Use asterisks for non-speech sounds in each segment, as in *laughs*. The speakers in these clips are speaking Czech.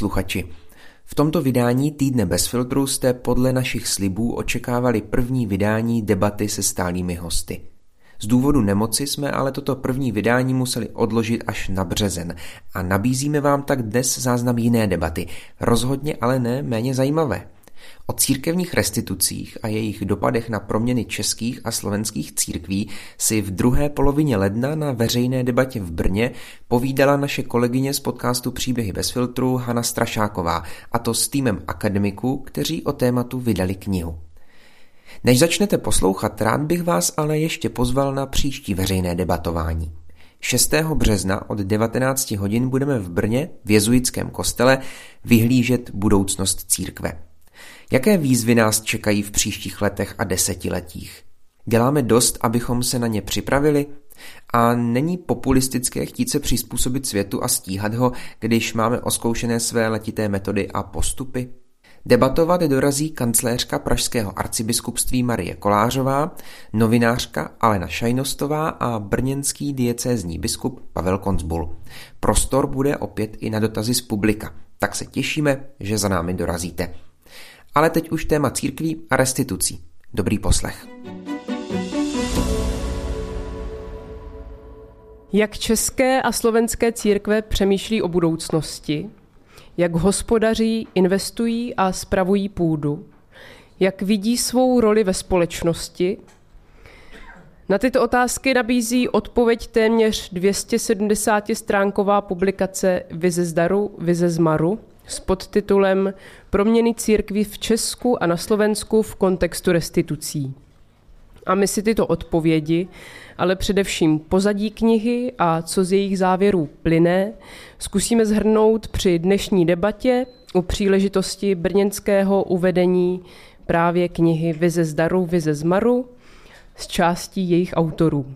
posluchači. V tomto vydání Týdne bez filtru jste podle našich slibů očekávali první vydání debaty se stálými hosty. Z důvodu nemoci jsme ale toto první vydání museli odložit až na březen a nabízíme vám tak dnes záznam jiné debaty, rozhodně ale ne méně zajímavé. O církevních restitucích a jejich dopadech na proměny českých a slovenských církví si v druhé polovině ledna na veřejné debatě v Brně povídala naše kolegyně z podcastu Příběhy bez filtru Hana Strašáková, a to s týmem akademiků, kteří o tématu vydali knihu. Než začnete poslouchat, rád bych vás ale ještě pozval na příští veřejné debatování. 6. března od 19 hodin budeme v Brně v jezuitském kostele vyhlížet budoucnost církve. Jaké výzvy nás čekají v příštích letech a desetiletích? Děláme dost, abychom se na ně připravili? A není populistické chtít se přizpůsobit světu a stíhat ho, když máme oskoušené své letité metody a postupy? Debatovat dorazí kancléřka pražského arcibiskupství Marie Kolářová, novinářka Alena Šajnostová a brněnský diecézní biskup Pavel Koncbul. Prostor bude opět i na dotazy z publika, tak se těšíme, že za námi dorazíte. Ale teď už téma církví a restitucí. Dobrý poslech. Jak české a slovenské církve přemýšlí o budoucnosti, jak hospodaří, investují a spravují půdu, jak vidí svou roli ve společnosti. Na tyto otázky nabízí odpověď téměř 270-stránková publikace Vize z daru, Vize z maru s podtitulem Proměny církví v Česku a na Slovensku v kontextu restitucí. A my si tyto odpovědi, ale především pozadí knihy a co z jejich závěrů plyne, zkusíme zhrnout při dnešní debatě u příležitosti brněnského uvedení právě knihy Vize z daru, Vize z maru z částí jejich autorů.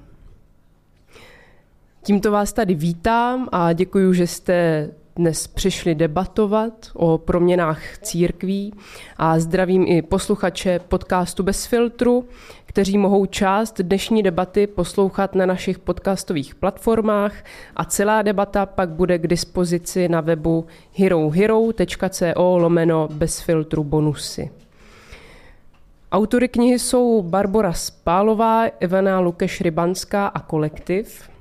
Tímto vás tady vítám a děkuji, že jste dnes přišli debatovat o proměnách církví a zdravím i posluchače podcastu Bez filtru, kteří mohou část dnešní debaty poslouchat na našich podcastových platformách a celá debata pak bude k dispozici na webu herohero.co lomeno bez filtru bonusy. Autory knihy jsou Barbara Spálová, Ivana Lukeš Rybanská a kolektiv –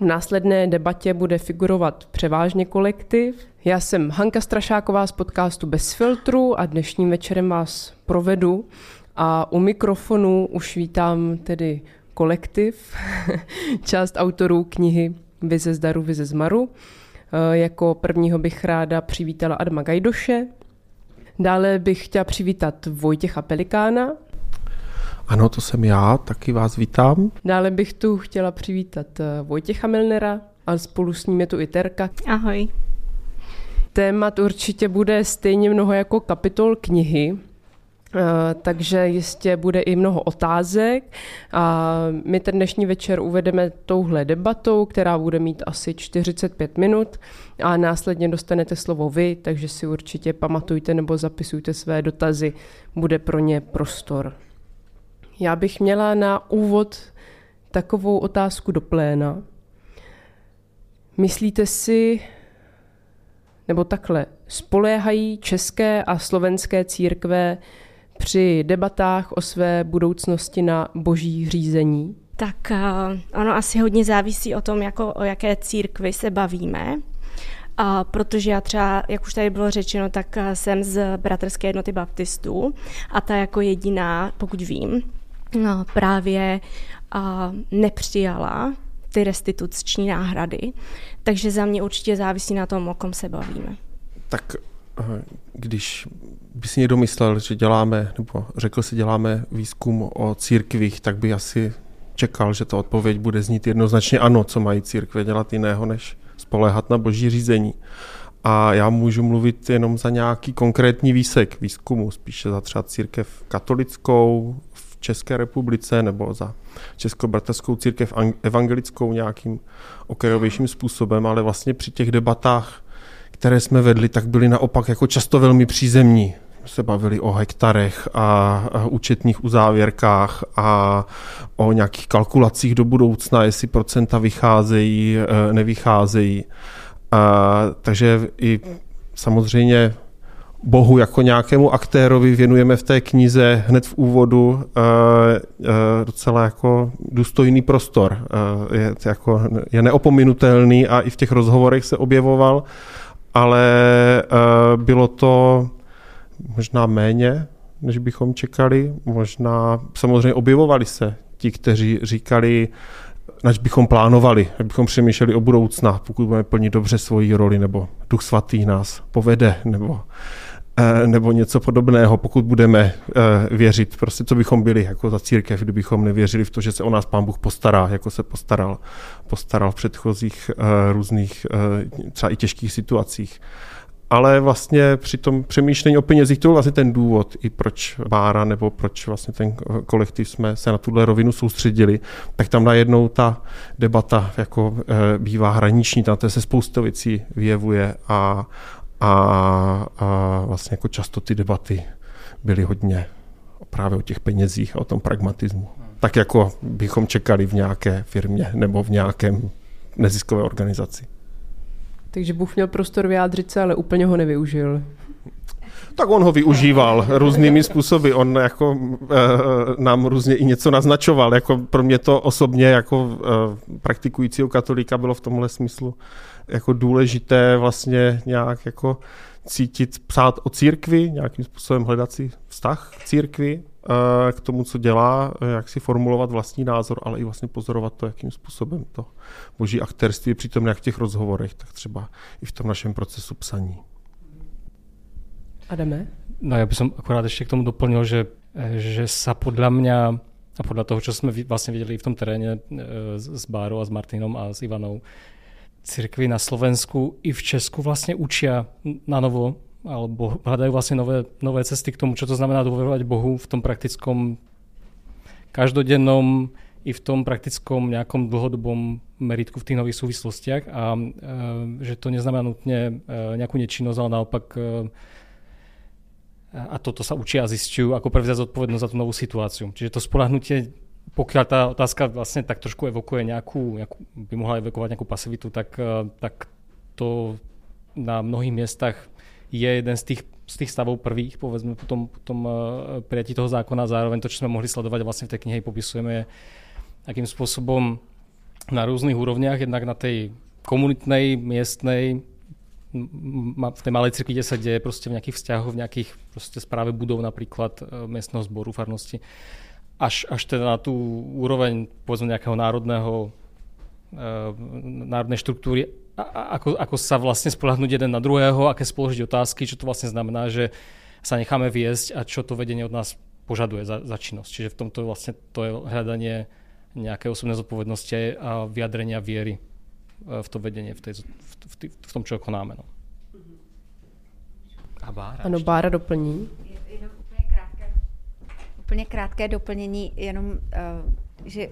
v následné debatě bude figurovat převážně kolektiv. Já jsem Hanka Strašáková z podcastu Bez filtru a dnešním večerem vás provedu a u mikrofonu už vítám tedy kolektiv, *laughs* část autorů knihy Vize z daru, Vize z maru. E, jako prvního bych ráda přivítala Adama Gajdoše, Dále bych chtěla přivítat Vojtěcha Pelikána, ano, to jsem já, taky vás vítám. Dále bych tu chtěla přivítat eh, Vojtěcha Milnera a spolu s ním je tu i Terka. Ahoj. Témat určitě bude stejně mnoho jako kapitol knihy, eh, takže jistě bude i mnoho otázek a my ten dnešní večer uvedeme touhle debatou, která bude mít asi 45 minut a následně dostanete slovo vy, takže si určitě pamatujte nebo zapisujte své dotazy, bude pro ně prostor. Já bych měla na úvod takovou otázku do pléna. Myslíte si, nebo takhle, spoléhají české a slovenské církve při debatách o své budoucnosti na boží řízení? Tak uh, ono asi hodně závisí o tom, jako o jaké církvi se bavíme. A protože já třeba, jak už tady bylo řečeno, tak jsem z Bratrské jednoty baptistů a ta jako jediná, pokud vím, právě nepřijala ty restituční náhrady. Takže za mě určitě závisí na tom, o kom se bavíme. Tak eh, když by si někdo myslel, že děláme, nebo řekl si, děláme výzkum o církvích, tak by asi čekal, že ta odpověď bude znít jednoznačně ano, co mají církve dělat jiného, než spoléhat na boží řízení. A já můžu mluvit jenom za nějaký konkrétní výsek výzkumu, spíše za třeba církev katolickou, České republice nebo za Českou bratrskou církev evangelickou nějakým okrajovějším způsobem, ale vlastně při těch debatách, které jsme vedli, tak byly naopak jako často velmi přízemní. Se bavili o hektarech a, a účetních uzávěrkách a o nějakých kalkulacích do budoucna, jestli procenta vycházejí, e, nevycházejí. A, takže i samozřejmě Bohu jako nějakému aktérovi věnujeme v té knize hned v úvodu docela jako důstojný prostor. Je, jako, je neopominutelný a i v těch rozhovorech se objevoval, ale bylo to možná méně, než bychom čekali. Možná samozřejmě objevovali se ti, kteří říkali, než bychom plánovali, než bychom přemýšleli o budoucna, pokud budeme plnit dobře svoji roli, nebo Duch Svatý nás povede, nebo, eh, nebo něco podobného, pokud budeme eh, věřit. Prostě co bychom byli jako za církev, kdybychom nevěřili v to, že se o nás Pán Bůh postará, jako se postaral, postaral v předchozích eh, různých, třeba i těžkých situacích ale vlastně při tom přemýšlení o penězích to byl vlastně ten důvod, i proč Bára nebo proč vlastně ten kolektiv jsme se na tuhle rovinu soustředili, tak tam najednou ta debata jako bývá hraniční, tam se spousta věcí vyjevuje a, a, a vlastně jako často ty debaty byly hodně právě o těch penězích a o tom pragmatismu. Tak jako bychom čekali v nějaké firmě nebo v nějakém neziskové organizaci. Takže Bůh měl prostor vyjádřit se, ale úplně ho nevyužil. Tak on ho využíval různými způsoby. On jako e, nám různě i něco naznačoval. Jako pro mě to osobně jako e, praktikujícího katolíka bylo v tomhle smyslu jako důležité vlastně nějak jako cítit, psát o církvi, nějakým způsobem hledat si vztah k církvi, eh, k tomu, co dělá, jak si formulovat vlastní názor, ale i vlastně pozorovat to, jakým způsobem to boží aktérství je přitom jak v těch rozhovorech, tak třeba i v tom našem procesu psaní. Adame? No ja by som akorát ešte k tomu doplnil, že, že sa podľa mňa a podľa toho, čo sme vlastne videli v tom teréne e, s Bárou a s Martinom a s Ivanou, cirkvi na Slovensku i v Česku vlastne učia na novo alebo hľadajú vlastne nové, nové cesty k tomu, čo to znamená dôverovať Bohu v tom praktickom každodennom i v tom praktickom nejakom dlhodobom meritku v tých nových súvislostiach a e, že to neznamená nutne e, nejakú nečinnosť, ale naopak e, a toto sa učia a zistujú, ako prevziať zodpovednosť za tú novú situáciu. Čiže to spolahnutie pokiaľ tá otázka vlastne tak trošku evokuje nejakú, nejakú by mohla evokovať nejakú pasivitu, tak, eh, tak to na mnohých miestach je jeden z tých, z tých stavov prvých, povedzme, po tom, po tom uh, prijatí toho zákona. Zároveň to, čo sme mohli sledovať vlastne v tej knihe popisujeme, je, akým spôsobom na rôznych úrovniach, jednak na tej komunitnej, miestnej, v tej malej cirkvi, kde sa deje proste v nejakých vzťahoch, v nejakých proste správe budov napríklad eh, miestneho zboru, farnosti, až, až teda na tú úroveň povedzme nejakého národného uh, národnej štruktúry, ako, ako sa vlastne spolahnúť jeden na druhého, aké spoložiť otázky, čo to vlastne znamená, že sa necháme viesť a čo to vedenie od nás požaduje za, za činnosť. Čiže v tomto vlastne to je hľadanie nejaké osobnej zodpovednosti a vyjadrenia viery v to vedenie, v, tej, v, v, v tom, čo konáme. No. A Bára. Ano, Bára doplní úplně krátké doplnění, jenom, eh, že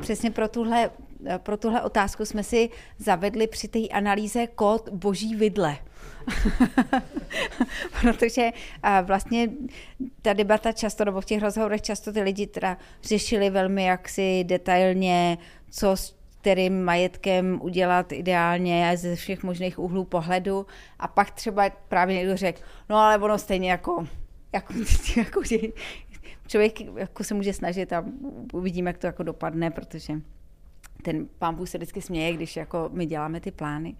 přesně pro tuhle, eh, pro tuhle otázku jsme si zavedli při té analýze kód boží vidle. *laughs* Protože eh, vlastně ta debata často, nebo v těch rozhovorech často ty lidi teda řešili velmi jaksi detailně, co s kterým majetkem udělat ideálně ze všech možných úhlů pohledu a pak třeba právě někdo řekl, no ale ono stejně jako jako, *laughs* jako člověk jako se může snažit a uvidíme, jak to jako dopadne, protože ten pán Bůh se vždycky směje, když jako my děláme ty plány.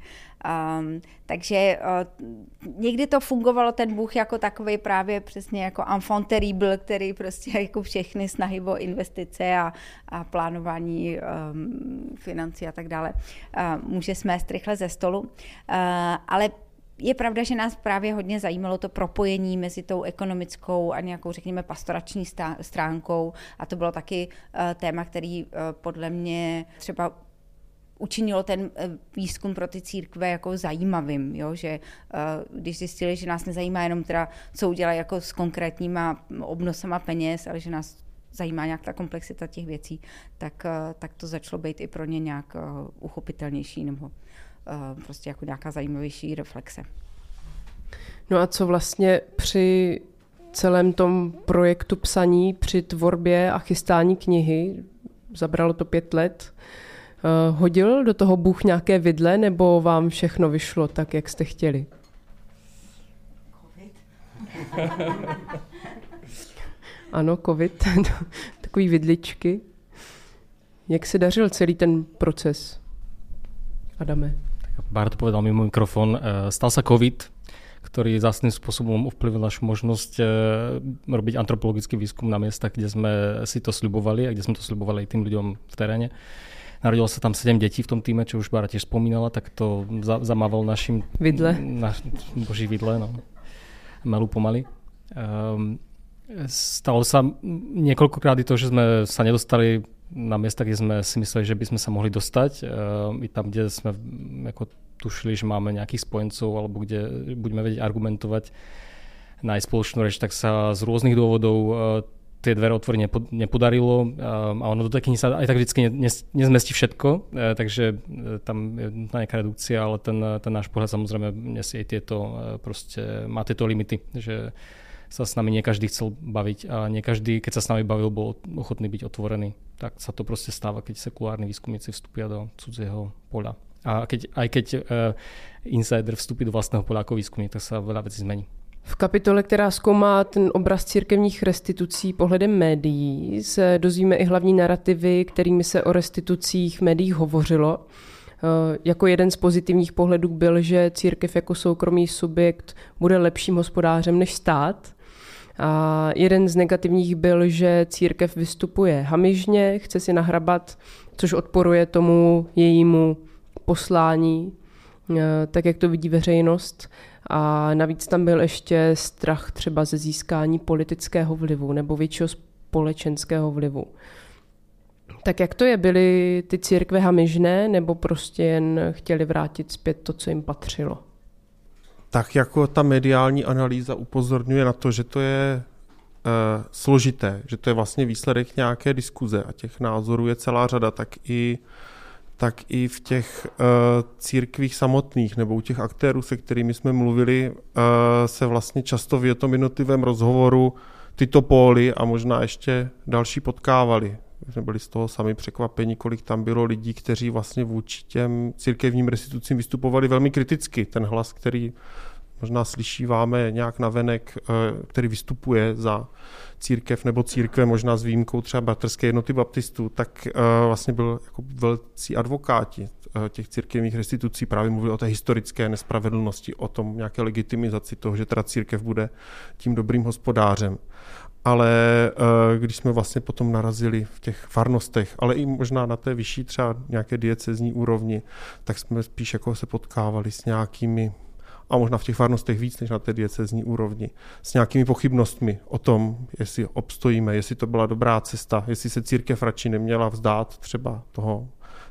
Um, takže uh, někdy to fungovalo ten Bůh jako takový právě přesně jako enfant terrible, který prostě *laughs* jako všechny snahy o investice a, a plánování um, financí a tak dále uh, může smést rychle ze stolu. Uh, ale je pravda, že nás právě hodně zajímalo to propojení mezi tou ekonomickou a nějakou, řekněme, pastorační stránkou a to bylo taky uh, téma, který uh, podle mě třeba učinilo ten eh, výzkum pro ty církve jako zajímavým, jo? že když zjistili, že nás nezajímá jenom teda, co udělají jako s konkrétníma obnosama peněz, ale že nás zajímá nějak ta komplexita těch věcí, tak, tak to začalo být i pro ně nějak uchopitelnější nebo Eh, prostě jako nějaká zajímavější reflexe. No a co vlastně při celém tom projektu psaní, při tvorbě a chystání knihy, zabralo to pět let, uh, hodil do toho Bůh nějaké vidle, nebo vám všechno vyšlo tak, jak jste chtěli? *laughs* ano, covid, *laughs* takový vidličky. Jak se dařil celý ten proces, Adame? Bart povedal mimo mikrofon, eh, stal sa COVID, ktorý zásadným spôsobom ovplyvnil našu možnosť eh, robiť antropologický výskum na miestach, kde sme si to slibovali a kde sme to slibovali aj tým ľuďom v teréne. Narodilo sa tam 7 detí v tom týme, čo už Bára tiež spomínala, tak to zamával našim... Vidle. Na, boží vidle, no. Malú pomaly. Um, stalo sa niekoľkokrát to, že sme sa nedostali na miesta, kde sme si mysleli, že by sme sa mohli dostať. Uh, I tam, kde sme ako tušili, že máme nejakých spojencov alebo kde budeme vedieť argumentovať nájsť spoločnú reč, tak sa z rôznych dôvodov uh, tie dvere otvoriť nepodarilo a ono do tej knihy sa aj tak vždycky nezmestí všetko, takže tam je nejaká redukcia, ale ten, ten náš pohľad samozrejme nesie tieto, e, proste má tieto limity, že sa s nami nie každý chcel baviť a nie každý, keď sa s nami bavil, bol ochotný byť otvorený. Tak sa to proste stáva, keď sekulárni výskumníci vstúpia do cudzieho poľa. A keď, aj keď uh, insider vstúpi do vlastného poľa ako výskumník, tak sa veľa vecí zmení. V kapitole, která zkoumá ten obraz církevních restitucí pohledem médií, se dozvíme i hlavní narrativy, kterými se o restitucích v médiích hovořilo. Eh, jako jeden z pozitivních pohledů byl, že církev jako soukromý subjekt bude lepším hospodářem než stát. A jeden z negativních byl, že církev vystupuje hamižně, chce si nahrabat, což odporuje tomu jejímu poslání, eh, tak jak to vidí veřejnost. A navíc tam byl ještě strach třeba ze získání politického vlivu nebo většího společenského vlivu. Tak jak to je? Byly ty církve hamižné nebo prostě jen chtěli vrátit zpět to, co jim patřilo? Tak jako ta mediální analýza upozorňuje na to, že to je e, složité, že to je vlastně výsledek nějaké diskuze a těch názorů je celá řada, tak i tak i v těch uh, církvích samotných nebo u těch aktérů, se kterými jsme mluvili, uh, se vlastně často v tom jednotlivém rozhovoru tyto póly a možná ještě další potkávali. Jsme byli z toho sami překvapeni, kolik tam bylo lidí, kteří vlastně vůči těm církevním restitucím vystupovali velmi kriticky. Ten hlas, který možná slyšíváme nějak navenek, uh, který vystupuje za církev nebo církve, možná s výjimkou třeba bratrské jednoty baptistů, tak uh, vlastně byl jako velcí advokáti uh, těch církevních restitucí, právě mluvili o té historické nespravedlnosti, o tom nějaké legitimizaci toho, že teda církev bude tím dobrým hospodářem. Ale uh, když jsme vlastně potom narazili v těch farnostech, ale i možná na té vyšší třeba nějaké diecezní úrovni, tak jsme spíš jako se potkávali s nějakými a možná v těch farnostech víc než na té diecezní úrovni, s nějakými pochybnostmi o tom, jestli obstojíme, jestli to byla dobrá cesta, jestli se církev radši neměla vzdát třeba toho,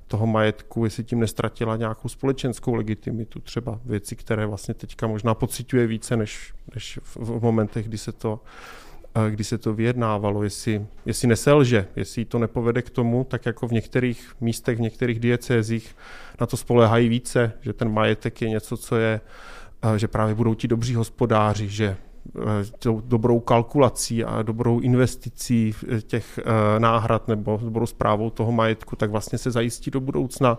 toho majetku, jestli tím nestratila nějakou společenskou legitimitu, třeba věci, které vlastně teďka možná pocituje více než, než v, momentech, kdy se to eh, kdy se to vyjednávalo, jestli, jestli neselže, jestli to nepovede k tomu, tak jako v některých místech, v některých diecézích na to spolehají více, že ten majetek je něco, co je že právě budou ti dobří hospodáři, že e, tou dobrou kalkulací a dobrou investicí těch náhrad nebo dobrou zprávou toho majetku, tak vlastně se zajistí do budoucna.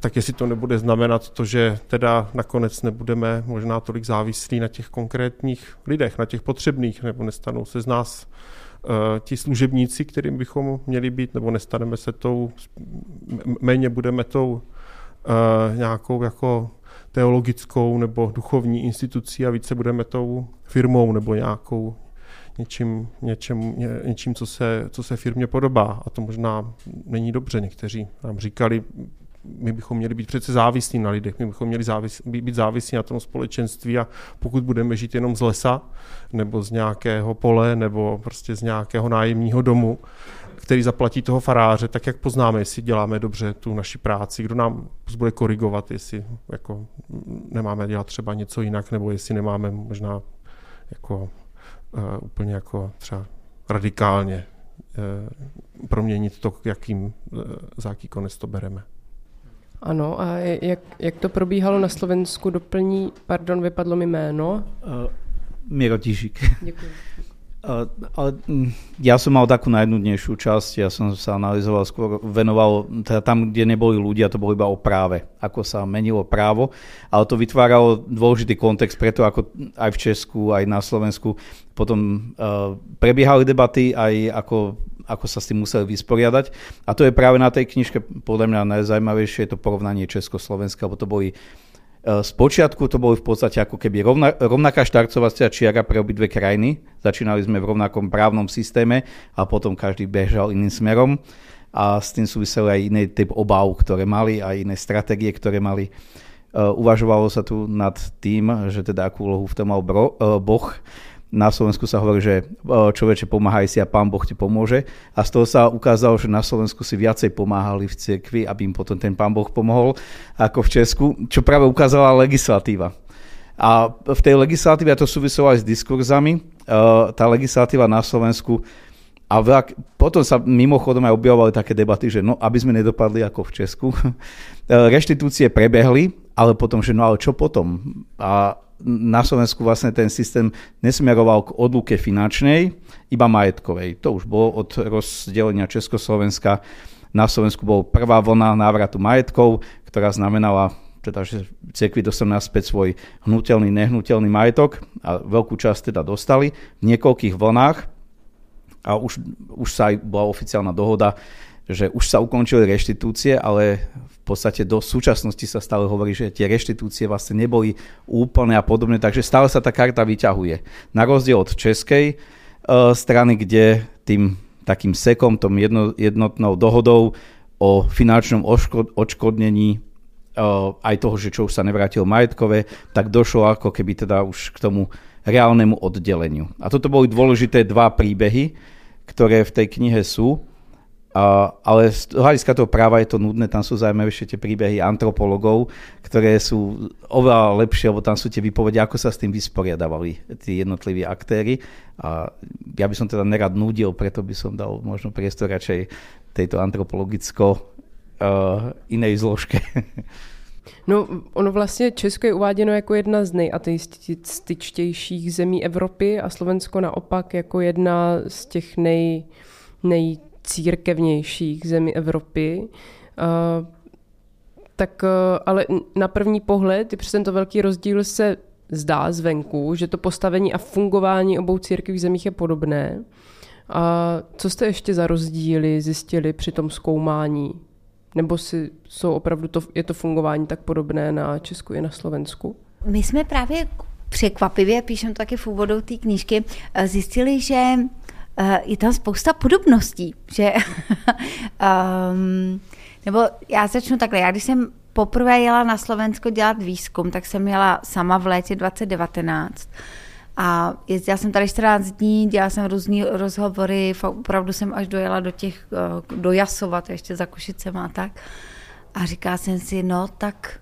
Tak jestli to nebude znamenat to, že teda nakonec nebudeme možná tolik závislí na těch konkrétních lidech, na těch potřebných, nebo nestanou se z nás uh, ti služebníci, kterým bychom měli být, nebo nestaneme se tou, méně budeme tou uh, nějakou jako teologickou nebo duchovní institucí a více budeme tou firmou nebo nějakou něčím, něčím, ně, něčím co, se, co se firmě podobá. A to možná není dobře. Někteří nám říkali, my bychom měli být přece závislí na lidech, my bychom měli závis, být závislí na tom společenství a pokud budeme žít jenom z lesa nebo z nějakého pole nebo prostě z nějakého nájemního domu, který zaplatí toho faráře, tak jak poznáme, jestli děláme dobře tu naši práci, kdo nám bude korigovat, jestli jako nemáme dělat třeba něco jinak, nebo jestli nemáme možná jako uh, úplně jako třeba radikálně uh, proměnit to, jakým, uh, za jaký konec to bereme. Ano, a jak, jak to probíhalo na Slovensku, doplní, pardon, vypadlo mi jméno. Uh, Miro Tížik. Děkuji. ale mm, ja som mal takú najnudnejšiu časť, ja som sa analyzoval, skôr venoval teda tam, kde neboli ľudia, to bolo iba o práve, ako sa menilo právo, ale to vytváralo dôležitý kontext preto, ako aj v Česku, aj na Slovensku potom uh, prebiehali debaty, aj ako, ako sa s tým museli vysporiadať. A to je práve na tej knižke podľa mňa najzajímavejšie, je to porovnanie Československa, lebo to boli z počiatku to boli v podstate ako keby rovna, rovnaká štartovacia čiara pre obidve krajiny. Začínali sme v rovnakom právnom systéme a potom každý bežal iným smerom a s tým súviseli aj iné typ obav, ktoré mali a iné stratégie, ktoré mali. uvažovalo sa tu nad tým, že teda akú úlohu v tom mal bro, Boh na Slovensku sa hovorí, že človeče pomáhaj si a pán Boh ti pomôže. A z toho sa ukázalo, že na Slovensku si viacej pomáhali v cirkvi, aby im potom ten pán Boh pomohol, ako v Česku, čo práve ukázala legislatíva. A v tej legislatíve, a to súviselo aj s diskurzami, tá legislatíva na Slovensku a veľa, potom sa mimochodom aj objavovali také debaty, že no, aby sme nedopadli ako v Česku, *laughs* reštitúcie prebehli, ale potom, že no ale čo potom? A na Slovensku vlastne ten systém nesmeroval k odluke finančnej, iba majetkovej. To už bolo od rozdelenia Československa. Na Slovensku bol prvá vlna návratu majetkov, ktorá znamenala teda, že cirkvi dostanú naspäť svoj hnutelný, nehnuteľný majetok a veľkú časť teda dostali v niekoľkých vlnách a už, už sa aj bola oficiálna dohoda, že už sa ukončili reštitúcie, ale v podstate do súčasnosti sa stále hovorí, že tie reštitúcie vlastne neboli úplné a podobne, takže stále sa tá karta vyťahuje. Na rozdiel od českej uh, strany, kde tým takým sekom, tom jedno, jednotnou dohodou o finančnom oškod, odškodnení uh, aj toho, že čo už sa nevrátil majetkové, tak došlo ako keby teda už k tomu reálnemu oddeleniu. A toto boli dôležité dva príbehy, ktoré v tej knihe sú. Ale z hľadiska toho práva je to nudné, tam sú zaujímavejšie tie príbehy antropologov, ktoré sú oveľa lepšie, lebo tam sú tie výpovede, ako sa s tým vysporiadavali tí jednotliví aktéry. A ja by som teda nerad nudil, preto by som dal možno priestor radšej tejto antropologicko uh, inej zložke. No, ono vlastně Česko je uváděno jako jedna z nejateističtějších zemí Evropy a Slovensko naopak jako jedna z těch nej, nej církevnějších zemí Evropy. Tak ale na první pohled, přes tento velký rozdíl se zdá zvenku, že to postavení a fungování obou církví v zemích je podobné. A co jste ještě za rozdíly zjistili při tom zkoumání? Nebo si jsou opravdu to, je to fungování tak podobné na Česku i na Slovensku? My jsme právě překvapivě, píšem to taky v úvodu té knížky, zjistili, že je tam spousta podobností, že um, *laughs* nebo já začnu takhle, já když jsem poprvé jela na Slovensko dělat výzkum, tak jsem jela sama v létě 2019 a jezdila jsem tady 14 dní, dělala jsem různý rozhovory, opravdu jsem až dojela do těch, eh, do Jasova, to ještě za Košicema a tak. A říká jsem si, no tak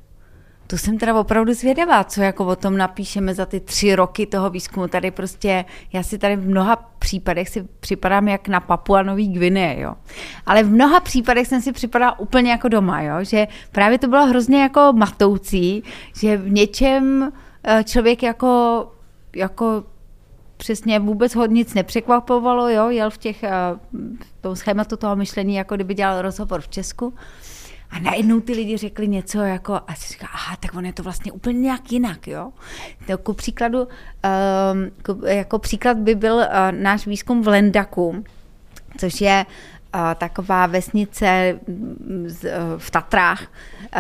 to jsem teda opravdu zvědavá, co jako o tom napíšeme za ty tři roky toho výzkumu. Tady prostě, já si tady v mnoha případech si připadám jak na Papua Nový Gvineje, jo. Ale v mnoha případech jsem si připadala úplně jako doma, jo. Že právě to bylo hrozně jako matoucí, že v něčem eh, člověk jako, jako přesně vůbec ho nic nepřekvapovalo, jo, jel v těch, eh, v tom schématu toho myšlení, jako kdyby dělal rozhovor v Česku. A najednou ty lidi řekli něco jako, a si říká, aha, tak on je to vlastně úplně nějak jinak, jo. Jako příkladu, um, jako příklad by byl uh, náš výzkum v Lendaku, což je uh, taková vesnice z, uh, v Tatrách,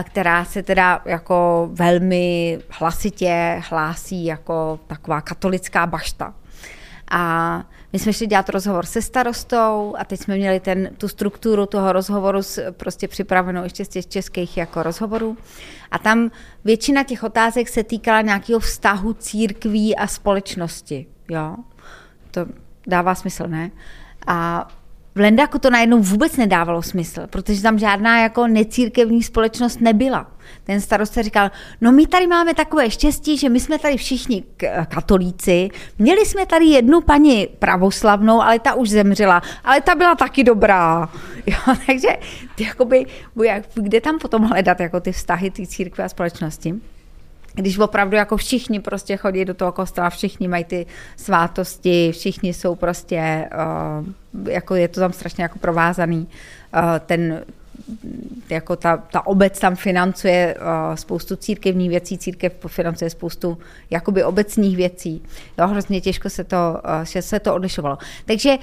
která se teda jako velmi hlasitě hlásí jako taková katolická bašta. A my jsme šli dělat rozhovor se starostou a teď jsme měli ten, tu strukturu toho rozhovoru s, prostě připravenou ještě z těch českých jako rozhovorů. A tam většina těch otázek se týkala nějakého vztahu církví a společnosti. Jo? To dává smysl, ne? A v Lendaku to najednou vůbec nedávalo smysl, protože tam žádná jako necírkevní společnost nebyla. Ten starosta říkal, no my tady máme takové štěstí, že my jsme tady všichni katolíci, měli jsme tady jednu paní pravoslavnou, ale ta už zemřela, ale ta byla taky dobrá. *laughs* Jo, takže jakoby, kde tam potom hledat jako ty vztahy ty církve a společnosti? Když opravdu jako všichni prostě chodí do toho kostela, všichni mají ty svátosti, všichni jsou prostě, uh, jako je to tam strašně jako provázaný, uh, ten jako ta, ta obec tam financuje uh, spoustu církevních věcí, církev financuje spoustu jakoby obecních věcí. Jo, hrozně těžko se to, uh, se to odlišovalo. Takže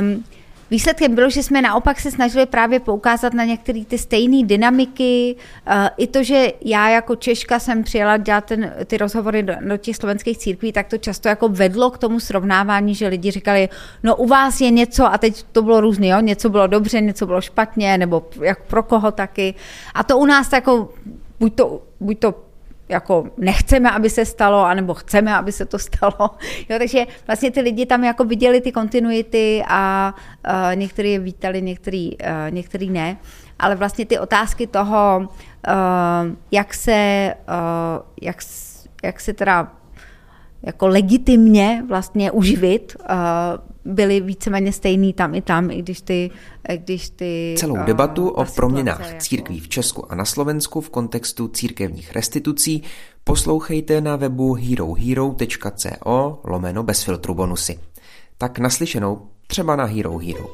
um, Výsledkem bylo, že jsme naopak se snažili právě poukázat na některé ty stejné dynamiky. Uh, I to, že já jako Češka jsem přijela dělat ten, ty rozhovory do, do těch slovenských církví, tak to často jako vedlo k tomu srovnávání, že lidi říkali, no u vás je něco, a teď to bylo různé, jo? něco bylo dobře, něco bylo špatně, nebo jak pro koho taky. A to u nás jako buď to, buď to jako nechceme, aby se stalo, anebo chceme, aby se to stalo. *laughs* Jo, takže vlastně ty lidi tam jako viděli ty kontinuity a uh, některý je vítali, některý, uh, některý ne. Ale vlastně ty otázky toho, uh, jak se, uh, jak, jak se teda jako legitimně vlastně uživit, uh, byly víceméně stejný tam i tam, i když ty... Když ty Celou debatu uh, o proměnách jako... církví v Česku a na Slovensku v kontextu církevních restitucí poslouchejte na webu herohero.co lomeno bez filtru bonusy. Tak naslyšenou třeba na Hero Hero.